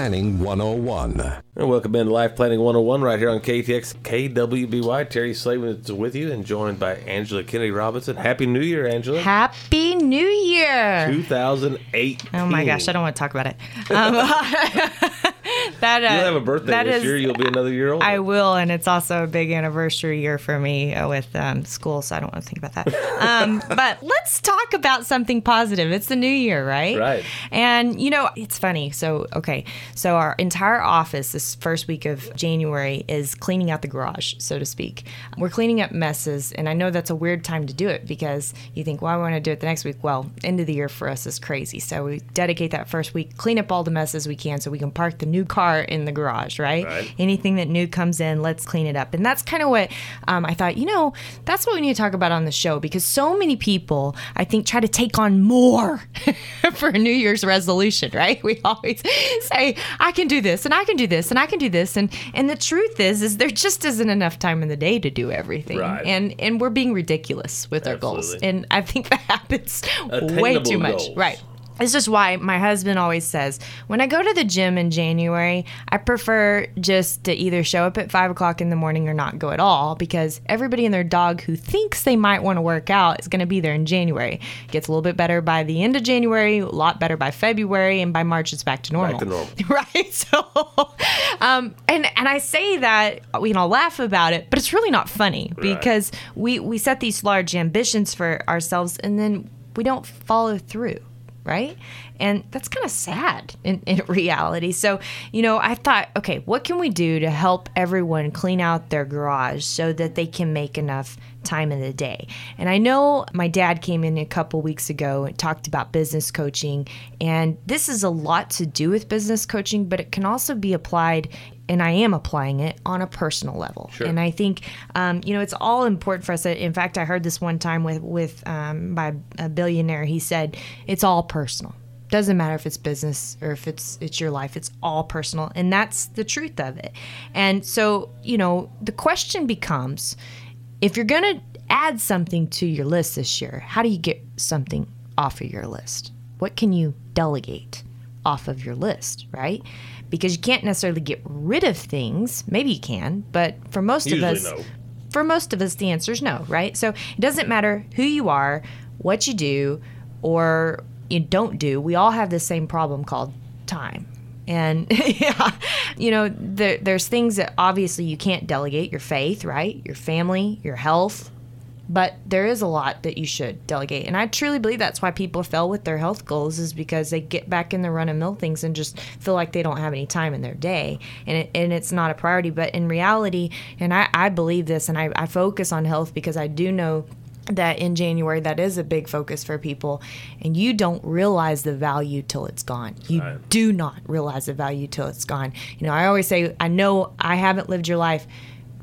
101. And welcome in to Life Planning 101 right here on KATX KWBY. Terry Slavens is with you and joined by Angela Kennedy Robinson. Happy New Year, Angela. Happy New Year! 2008. Oh my gosh, I don't want to talk about it. Um, that uh, You'll have a birthday that this is- year. You'll be another year old. I will, and it's also a big anniversary year for me uh, with um, school, so I don't want to think about that. Um, but let's talk about something positive. It's the new year, right? Right. And you know, it's funny. So, okay, so our entire office this first week of January is cleaning out the garage, so to speak. We're cleaning up messes, and I know that's a weird time to do it because you think, well, I want to do it the next week. Well, end of the year for us is crazy, so we dedicate that first week, clean up all the messes we can, so we can park the new car in the garage, right? Right. anything that new comes in, let's clean it up. And that's kind of what um, I thought, you know, that's what we need to talk about on the show because so many people, I think, try to take on more for a New Year's resolution, right? We always say, I can do this and I can do this and I can do this. And and the truth is, is there just isn't enough time in the day to do everything. Right. And and we're being ridiculous with our goals. And I think that happens way Attainable too much. goals. Right. This is why my husband always says when I go to the gym in January, I prefer just to either show up at five o'clock in the morning or not go at all because everybody and their dog who thinks they might want to work out is going to be there in January. Gets a little bit better by the end of January, a lot better by February, and by March it's back to normal. to normal. right? So, um, and and I say that we can all laugh about it, but it's really not funny because we we set these large ambitions for ourselves and then we don't follow through right? And that's kind of sad in, in reality. So, you know, I thought, okay, what can we do to help everyone clean out their garage so that they can make enough time in the day? And I know my dad came in a couple weeks ago and talked about business coaching. And this is a lot to do with business coaching, but it can also be applied and I am applying it on a personal level. Sure. And I think, um, you know, it's all important for us. In fact, I heard this one time with with um, by a billionaire. He said it's all personal. Doesn't matter if it's business or if it's it's your life. It's all personal, and that's the truth of it. And so, you know, the question becomes, if you're going to add something to your list this year, how do you get something off of your list? What can you delegate off of your list, right? Because you can't necessarily get rid of things. Maybe you can, but for most Usually of us, no. for most of us, the answer is no, right? So it doesn't matter who you are, what you do, or you don't do. We all have the same problem called time. And yeah, you know, there, there's things that obviously you can't delegate your faith, right? Your family, your health, but there is a lot that you should delegate and i truly believe that's why people fail with their health goals is because they get back in the run of mill things and just feel like they don't have any time in their day and, it, and it's not a priority but in reality and i, I believe this and I, I focus on health because i do know that in January that is a big focus for people and you don't realize the value till it's gone. You Right. do not realize the value till it's gone. You know, I always say I know I haven't lived your life.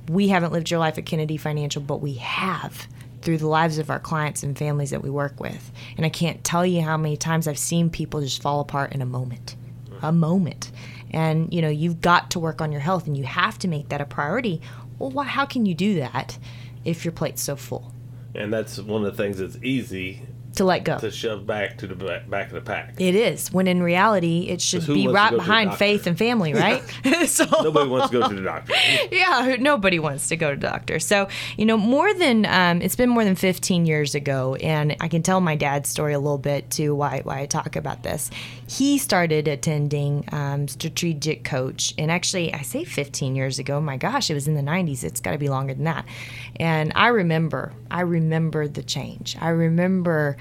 We haven't lived your life at Kennedy Financial, but we have through the lives of our clients and families that we work with. And I can't tell you how many times I've seen people just fall apart in a moment. A moment. And you know, you've got to work on your health and you have to make that a priority. Well, how can you do that if your plate's so full? And that's one of the things that's easy To let go. to shove back to the back, back of the pack. It is when in reality it should be right go to the behind faith and family, right? so Nobody wants to go to the doctor. yeah, nobody wants to go to the doctor. So you know, more than um, it's been more than 15 years ago, and I can tell my dad's story a little bit too. Why why I talk about this? He started attending um, strategic coach, and actually, I say 15 years ago. My gosh, it was in the 90s. It's got to be longer than that. And I remember, I remember the change. I remember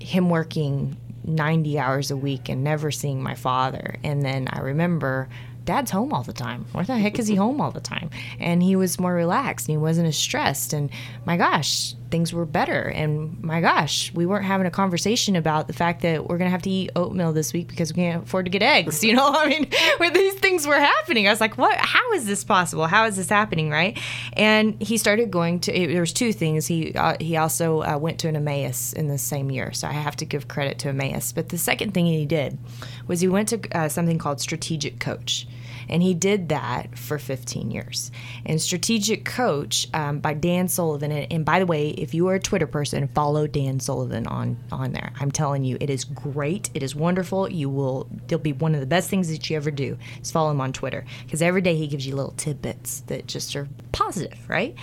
him working 90 hours a week and never seeing my father. And then I remember dad's home all the time. Where the heck is he home all the time? And he was more relaxed and he wasn't as stressed. And my gosh, things were better. And my gosh, we weren't having a conversation about the fact that we're going to have to eat oatmeal this week because we can't afford to get eggs. You know, I mean, where these things were happening, I was like, what? How is this possible? How is this happening? Right? And he started going to. There was two things. He uh, he also uh, went to an Emmaus in the same year, so I have to give credit to Emmaus. But the second thing he did was he went to uh, something called Strategic Coach. And he did that for 15 years. And Strategic Coach um, by Dan Sullivan. And, and, by the way, if you are a Twitter person, follow Dan Sullivan on on there. I'm telling you, it is great. It is wonderful. You will. It'll be one of the best things that you ever do. Is follow him on Twitter because every day he gives you little tidbits that just are positive, right?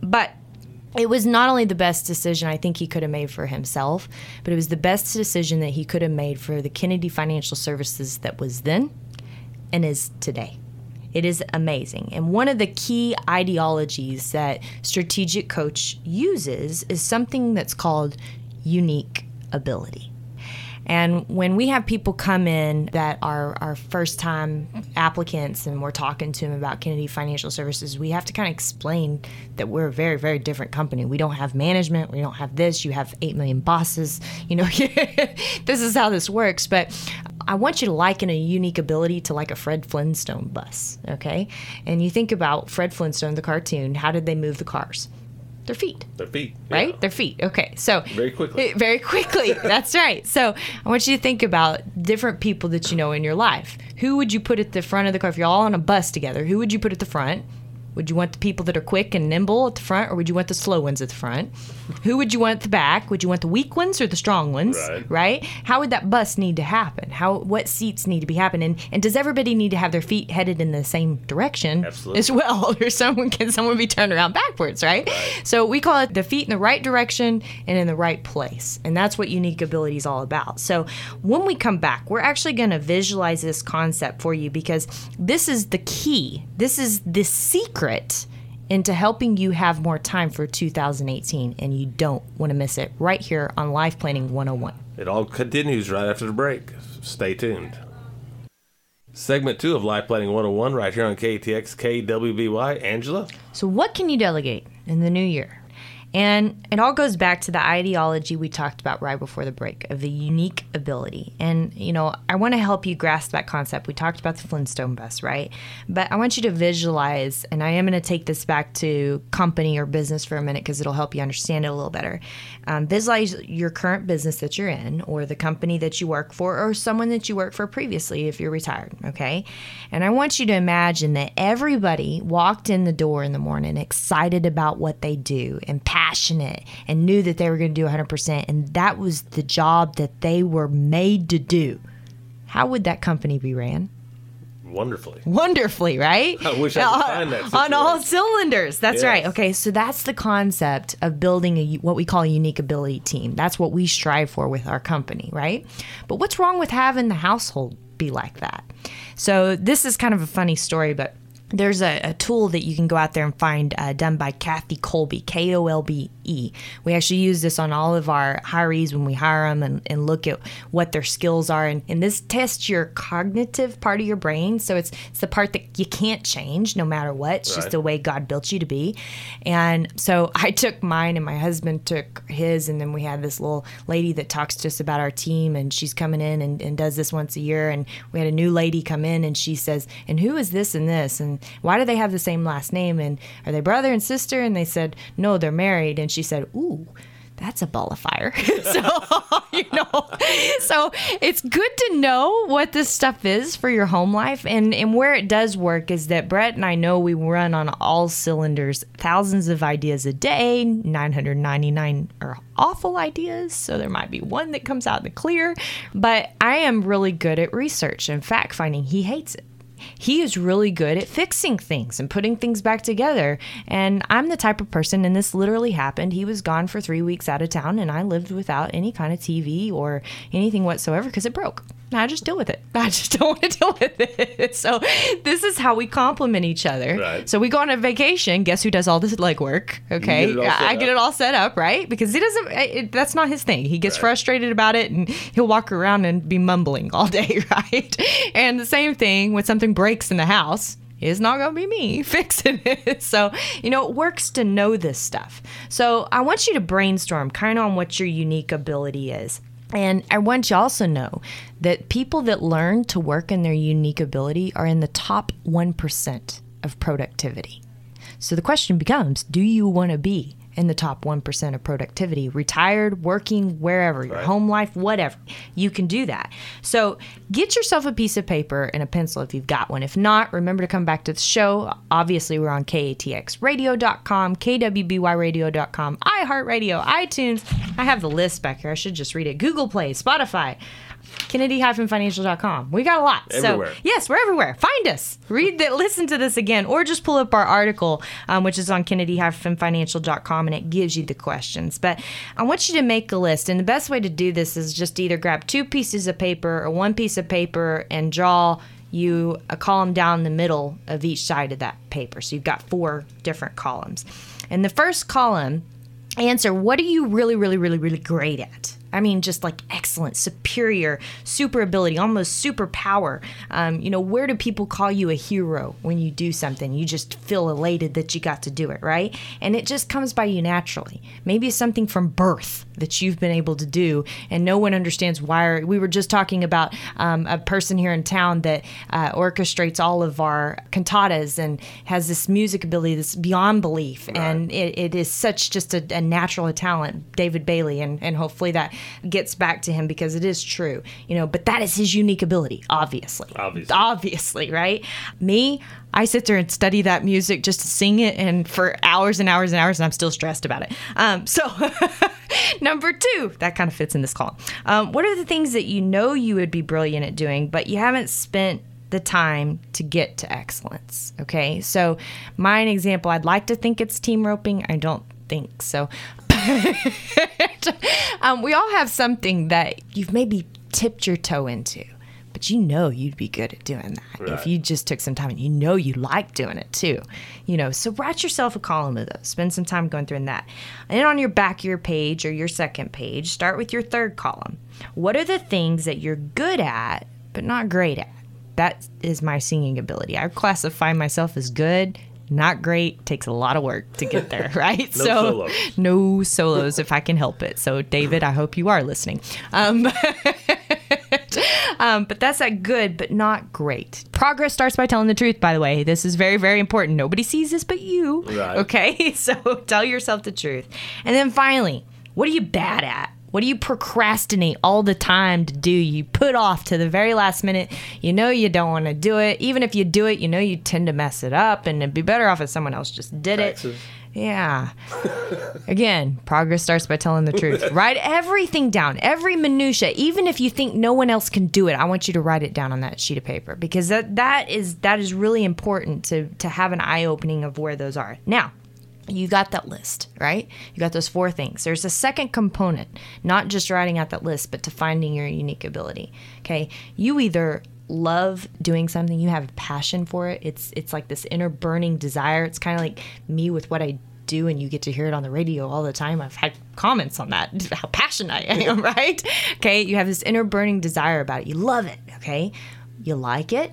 But it was not only the best decision I think he could have made for himself, but it was the best decision that he could have made for the Kennedy Financial Services that was then and is today. It is amazing. And one of the key ideologies that Strategic Coach uses is something that's called unique ability. And when we have people come in that are our first time applicants and we're talking to them about Kennedy Financial Services, we have to kind of explain that we're a very, very different company. We don't have management, we don't have this, you have 8 million bosses. You know, this is how this works. But I want you to liken a unique ability to like a Fred Flintstone bus, okay? And you think about Fred Flintstone, the cartoon, how did they move the cars? Their feet. Their feet. Right? yeah. Their feet. Okay. So Very quickly. Very quickly. That's right. So I want you to think about different people that you know in your life. Who would you put at the front of the car? If you're all on a bus together, who would you put at the front? Would you want the people that are quick and nimble at the front, or would you want the slow ones at the front? Who would you want at the back? Would you want the weak ones or the strong ones? Right. How would that bus need to happen? How what seats need to be happening? And does everybody need to have their feet headed in the same direction Absolutely. as well, or someone can someone be turned around backwards, right? So we call it the feet in the right direction and in the right place, and that's what unique ability is all about. So when we come back, we're actually going to visualize this concept for you because this is the key. This is the secret into helping you have more time for 2018, and you don't want to miss it right here on Life Planning 101. It all continues right after the break. Stay tuned. Segment two of Life Planning 101 right here on KATX KWBY. Angela? So, what can you delegate in the new year? And it all goes back to the ideology we talked about right before the break of the unique ability. And, you know, I want to help you grasp that concept. We talked about the Flintstone bus, right? But I want you to visualize, and I am going to take this back to company or business for a minute because it'll help you understand it a little better. Um, visualize your current business that you're in, or the company that you work for, or someone that you worked for previously if you're retired, okay? And I want you to imagine that everybody walked in the door in the morning excited about what they do and passionate and knew that they were going to do 100%, and that was the job that they were made to do. How would that company be ran? Wonderfully. wonderfully, right? I wish I could find that on all cylinders. That's Yes. right. Okay, so that's the concept of building a what we call a unique ability team. That's what we strive for with our company, right? But what's wrong with having the household be like that? So this is kind of a funny story, but there's a, a tool that you can go out there and find uh, done by Kathy Kolbe, K O L B E. We actually use this on all of our hirees when we hire them and, and look at what their skills are. And, and this tests your cognitive part of your brain. So it's, it's the part that you can't change no matter what. It's just the way God built you to be. And so I took mine and my husband took his. And then we had this little lady that talks to us about our team. And she's coming in and, and does this once a year. And we had a new lady come in and she says, And who is this and this? And why do they have the same last name? And are they brother and sister? And they said, No, they're married. And she said, Ooh. That's a ball of fire. so, you know, so it's good to know what this stuff is for your home life. And, and where it does work is that Brett and I know we run on all cylinders, thousands of ideas a day, 999 are awful ideas. So there might be one that comes out in the clear. But I am really good at research and fact finding. He hates it he is really good at fixing things and putting things back together. And I'm the type of person, and this literally happened. He was gone for three weeks out of town, and I lived without any kind of TV or anything whatsoever because it broke. I just deal with it. I just don't want to deal with it. So this is how we complement each other. Right. So we go on a vacation. Guess who does all this legwork? Okay, get it all set I get it all set up, right? Because he doesn't. It, that's not his thing. He gets Right. frustrated about it, and he'll walk around and be mumbling all day, right? And the same thing when something breaks in the house. It's not going to be me fixing it. So, you know, it works to know this stuff. So, I want you to brainstorm kind of on what your unique ability is. And I want you also know that people that learn to work in their unique ability are in the top 1% of productivity. So the question becomes do you want to be in the top 1% of productivity, retired, working, wherever, your home life, whatever. You can do that. So get yourself a piece of paper and a pencil if you've got one. If not, remember to come back to the show. Obviously, we're on katxradio.com, kwbyradio.com, iHeartRadio, iTunes. I have the list back here. I should just read it. Google Play, Spotify. Kennedy-financial.com. We got a lot. Everywhere. So yes, we're everywhere. Find us. Read that. Listen to this again, or just pull up our article, um, which is on Kennedy-financial.com, and it gives you the questions. But I want you to make a list, and the best way to do this is just either grab two pieces of paper or one piece of paper and draw you a column down the middle of each side of that paper. So you've got four different columns. And the first column answer what are you really, really, really, really great at? I mean, just like excellent, superior, super ability, almost superpower. Um, you know, where do people call you a hero when you do something? You just feel elated that you got to do it, right? And it just comes by you naturally. Maybe it's something from birth that you've been able to do, and no one understands why. We were just talking about um, a person here in town that uh, orchestrates all of our cantatas and has this music ability that's beyond belief, right. and it, it is such just a, a natural talent, David Bailey, and, and hopefully that gets back to him because it is true, you know, but that is his unique ability, obviously. Obviously. Obviously, right? Me, I sit there and study that music just to sing it and for hours and hours and hours, and I'm still stressed about it. Um, so, number two, that kind of fits in this column. Um, what are the things that you know you would be brilliant at doing, but you haven't spent the time to get to excellence? Okay, so my example, I'd like to think it's team roping. I don't think so. um, we all have something that you've maybe tipped your toe into, but you know you'd be good at doing that right. if you just took some time and you know you like doing it too. You know, so write yourself a column of those. Spend some time going through in that. And then on your back of your page or your second page, start with your third column. What are the things that you're good at but not great at? That is my singing ability. I classify myself as good not great. Takes a lot of work to get there, right? no so solos. no solos if I can help it. So David, I hope you are listening. Um, um, but that's that good, but not great. Progress starts by telling the truth. By the way, this is very, very important. Nobody sees this but you. Right. Okay, so tell yourself the truth. And then finally, what are you bad at? What do you procrastinate all the time to do? You put off to the very last minute. You know you don't want to do it. Even if you do it, you know you tend to mess it up and it'd be better off if someone else just did Taxes. it. Yeah. Again, progress starts by telling the truth. write everything down, every minutia, even if you think no one else can do it. I want you to write it down on that sheet of paper because that that is that is really important to to have an eye opening of where those are. Now, you got that list, right? You got those four things. There's a second component, not just writing out that list, but to finding your unique ability. Okay. You either love doing something, you have a passion for it. It's it's like this inner burning desire. It's kind of like me with what I do and you get to hear it on the radio all the time. I've had comments on that, how passionate I am, right? Okay. You have this inner burning desire about it. You love it. Okay. You like it,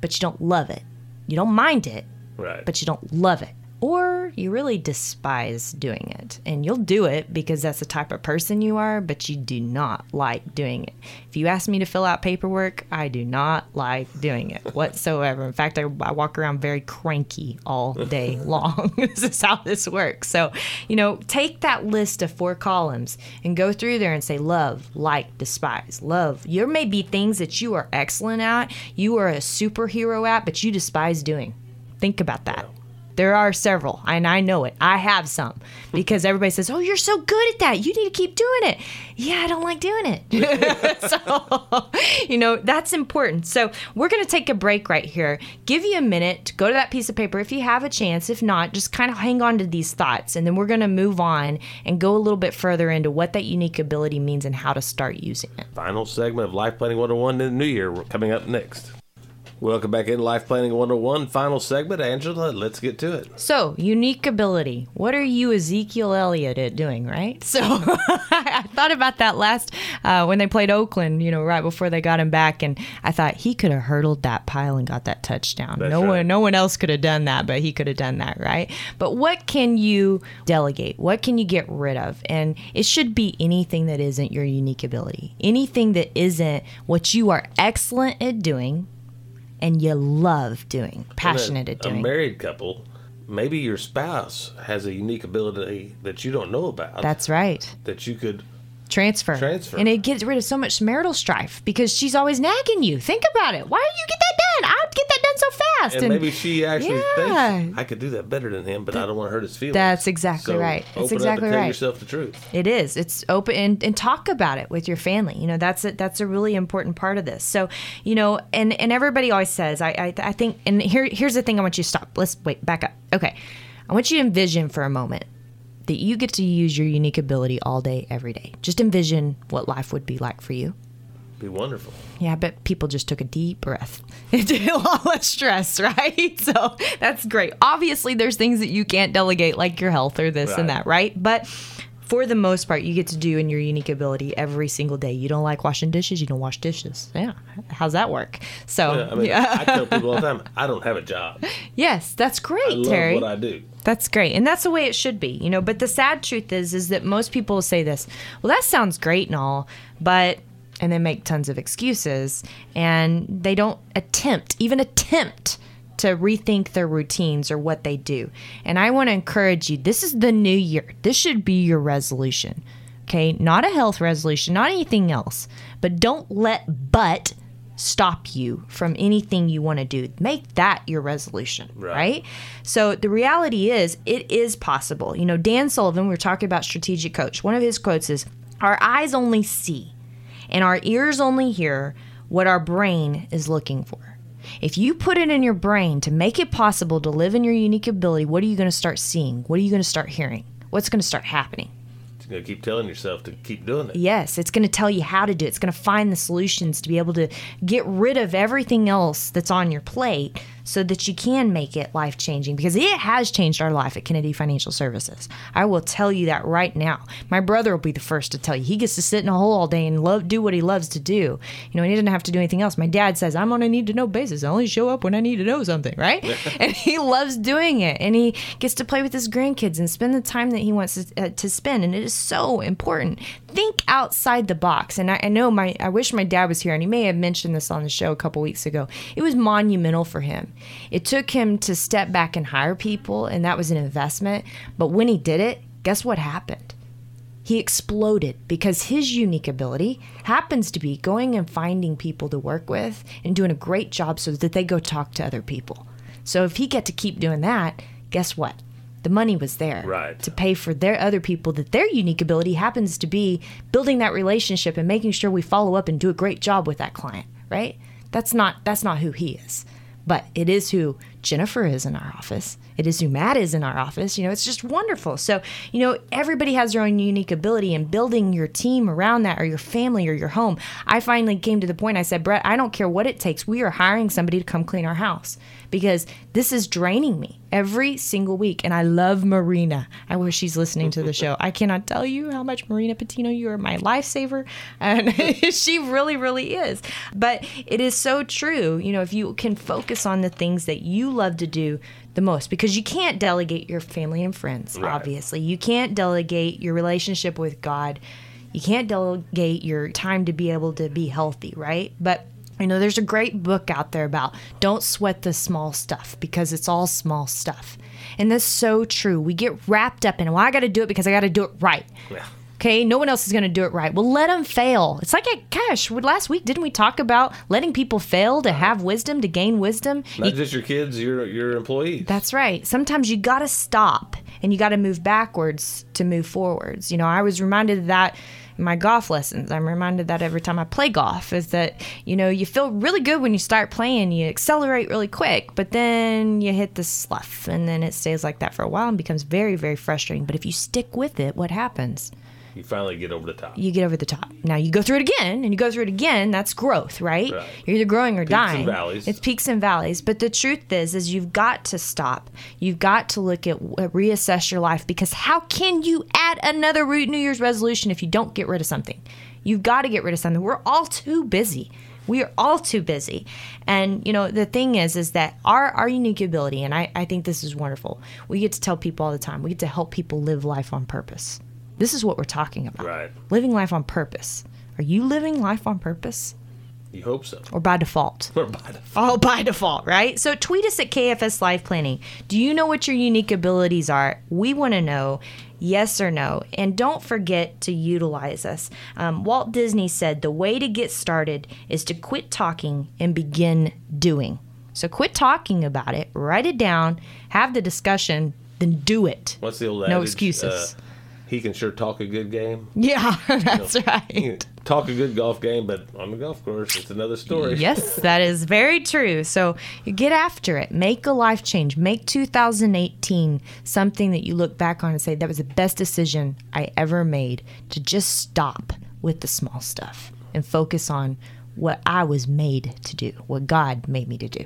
but you don't love it. You don't mind it, Right. but you don't love it. Or you really despise doing it. And you'll do it because that's the type of person you are, but you do not like doing it. If you ask me to fill out paperwork, I do not like doing it whatsoever. In fact, I, I walk around very cranky all day long. this is how this works. So, you know, take that list of four columns and go through there and say love, like, despise. Love. There may be things that you are excellent at, you are a superhero at, but you despise doing. Think about that. There are several, and I know it. I have some because everybody says, "Oh, you're so good at that. You need to keep doing it." Yeah, I don't like doing it. so, you know, that's important. So, we're going to take a break right here. Give you a minute to go to that piece of paper if you have a chance. If not, just kind of hang on to these thoughts, and then we're going to move on and go a little bit further into what that unique ability means and how to start using it. Final segment of Life Planning 101 in the new year coming up next. Welcome back in Life Planning 101, final segment. Angela, let's get to it. So, unique ability. What are you, Ezekiel Elliott, at doing, right? So, I thought about that last uh, when they played Oakland, you know, right before they got him back, and I thought he could have hurdled that pile and got that touchdown. That's no right. one, no one else could have done that, but he could have done that, right? But what can you delegate? What can you get rid of? And it should be anything that isn't your unique ability, anything that isn't what you are excellent at doing and you love doing, passionate at doing. A married couple, maybe your spouse has a unique ability that you don't know about. That's right. that you could. Transfer. Transfer. And it gets rid of so much marital strife because she's always nagging you. Think about it. Why don't you get that done? I'd get that fast. And, maybe she actually Yeah. thinks I could do that better than him, but I don't want to hurt his feelings. That's exactly So right. That's open exactly up and tell yourself the truth. It is. It's open and, and talk about it with your family. You know, that's a, that's a really important part of this. So, you know, and and everybody always says, I I, I think, and here here's the thing. I want you to stop. Let's wait. Back up. Okay, I want you to envision for a moment that you get to use your unique ability all day, every day. Just envision what life would be like for you. Be wonderful. Yeah, I bet people just took a deep breath a lot less stress, right? So that's great. Obviously, there's things that you can't delegate, like your health or this and that, right? But for the most part, you get to do in your unique ability every single day. You don't like washing dishes, you don't wash dishes. Yeah. How's that work? So, I mean, yeah. I tell people all the time, I don't have a job. yes, that's great, Terry. what I do. That's great. And that's the way it should be, you know. But the sad truth is is that most people say this, well, that sounds great and all, but and they make tons of excuses and they don't attempt, even attempt to rethink their routines or what they do. And I want to encourage you, this is the new year. This should be your resolution. Okay? Not a health resolution, not anything else. But don't let but stop you from anything you want to do. Make that your resolution, Right. right? So the reality is, it is possible. You know, Dan Sullivan, we were talking about strategic coach. One of his quotes is, Our eyes only see, and our ears only hear what our brain is looking for. If you put it in your brain to make it possible to live in your unique ability, what are you going to start seeing? What are you going to start hearing? What's going to start happening? You're going to keep telling yourself to keep doing it. Yes, it's going to tell you how to do it. It's going to find the solutions to be able to get rid of everything else that's on your plate so that you can make it life changing because it has changed our life at Kennedy Financial Services. I will tell you that right now. My brother will be the first to tell you. He gets to sit in a hole all day and love do what he loves to do. You know, he doesn't have to do anything else. My dad says, I'm on a need to know basis. I only show up when I need to know something, right? and he loves doing it. And he gets to play with his grandkids and spend the time that he wants to, uh, to spend. And it is so important. Think outside the box. And I, I know my, I wish my dad was here, and he may have mentioned this on the show a couple weeks ago. It was monumental for him. It took him to step back and hire people, and that was an investment. But when he did it, guess what happened? he exploded because his unique ability happens to be going and finding people to work with and doing a great job so that they go talk to other people. So if he get to keep doing that, guess what? The money was there Right. to pay for their other people that their unique ability happens to be building that relationship and making sure we follow up and do a great job with that client, right? That's not that's not who he is. But it is who Jennifer is in our office. It is who Matt is in our office. You know, it's just wonderful. So, you know, everybody has their own unique ability and building your team around that or your family or your home. I finally came to the point I said, Brett, I don't care what it takes. We are hiring somebody to come clean our house because this is draining me every single week. And I love Marina. I wish she's listening to the show. I cannot tell you how much Marina Patino, you are my lifesaver. And she really, really is. But it is so true. You know, if you can focus on the things that you love to do the most, because you can't delegate your family and friends, Right. obviously. You can't delegate your relationship with God. You can't delegate your time to be able to be healthy, right? But you know, there's a great book out there about don't sweat the small stuff because it's all small stuff. And that's so true. We get wrapped up in, well, I got to do it because I got to do it right. Yeah. Okay, no one else is going to do it right. Well, let them fail. It's like, gosh, last week didn't we talk about letting people fail to have wisdom, to gain wisdom? Not just your kids, your your employees. That's right. Sometimes you got to stop and you got to move backwards to move forwards. You know, I was reminded of that in my golf lessons. I'm reminded that every time I play golf is that, you know, you feel really good when you start playing, you accelerate really quick, but then you hit the slough and then it stays like that for a while and becomes very, very frustrating. But if you stick with it, what happens? You finally get over the top. you get over the top. Now you go through it again and you go through it again. That's growth, right? Right. You're either growing or and dying. valleys. It's peaks and valleys. But the truth is, is you've got to stop. You've got to look at uh, reassess your life because how can you add another New Year's resolution if you don't get rid of something? You've got to get rid of something. We're all too busy. We are all too busy. And you know, the thing is is that our our unique ability, and I, I think this is wonderful, we get to tell people all the time, we get to help people live life on purpose. This is what we're talking about. Right. Living life on purpose. Are you living life on purpose You hope so. or by default? Or by the Oh, by default, right? So tweet us at KFS Life Planning. Do you know what your unique abilities are? We want to know, yes or no. And don't forget to utilize us. Um, Walt Disney said the way to get started is to quit talking and begin doing. So quit talking about it, write it down, have the discussion, then do it. What's the old No adage? excuses. Uh, he can sure talk a good game. Yeah, that's He right. talk a good golf game, but on the golf course, it's another story. Yes, that is very true. So you get after it. Make a life change. Make 2018 something that you look back on and say, that was the best decision I ever made to just stop with the small stuff and focus on what I was made to do, what God made me to do.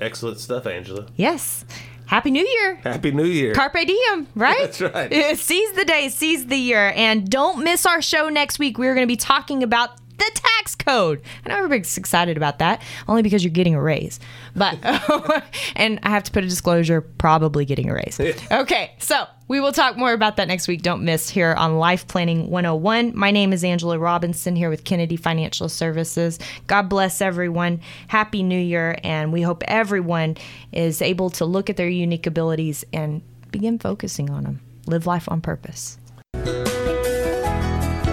Excellent stuff, Angela. Yes. Happy New Year. Happy New Year. Carpe diem, right? That's right. seize the day, seize the year, and don't miss our show next week. We're going to be talking about the tax code. I know everybody's excited about that, only because you're getting a raise. But and I have to put a disclosure, probably getting a raise. Okay, so we will talk more about that next week. Don't miss here on Life Planning 101. My name is Angela Robinson here with Kennedy Financial Services. God bless everyone. Happy New Year, and we hope everyone is able to look at their unique abilities and begin focusing on them. Live life on purpose.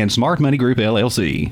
and Smart Money Group LLC.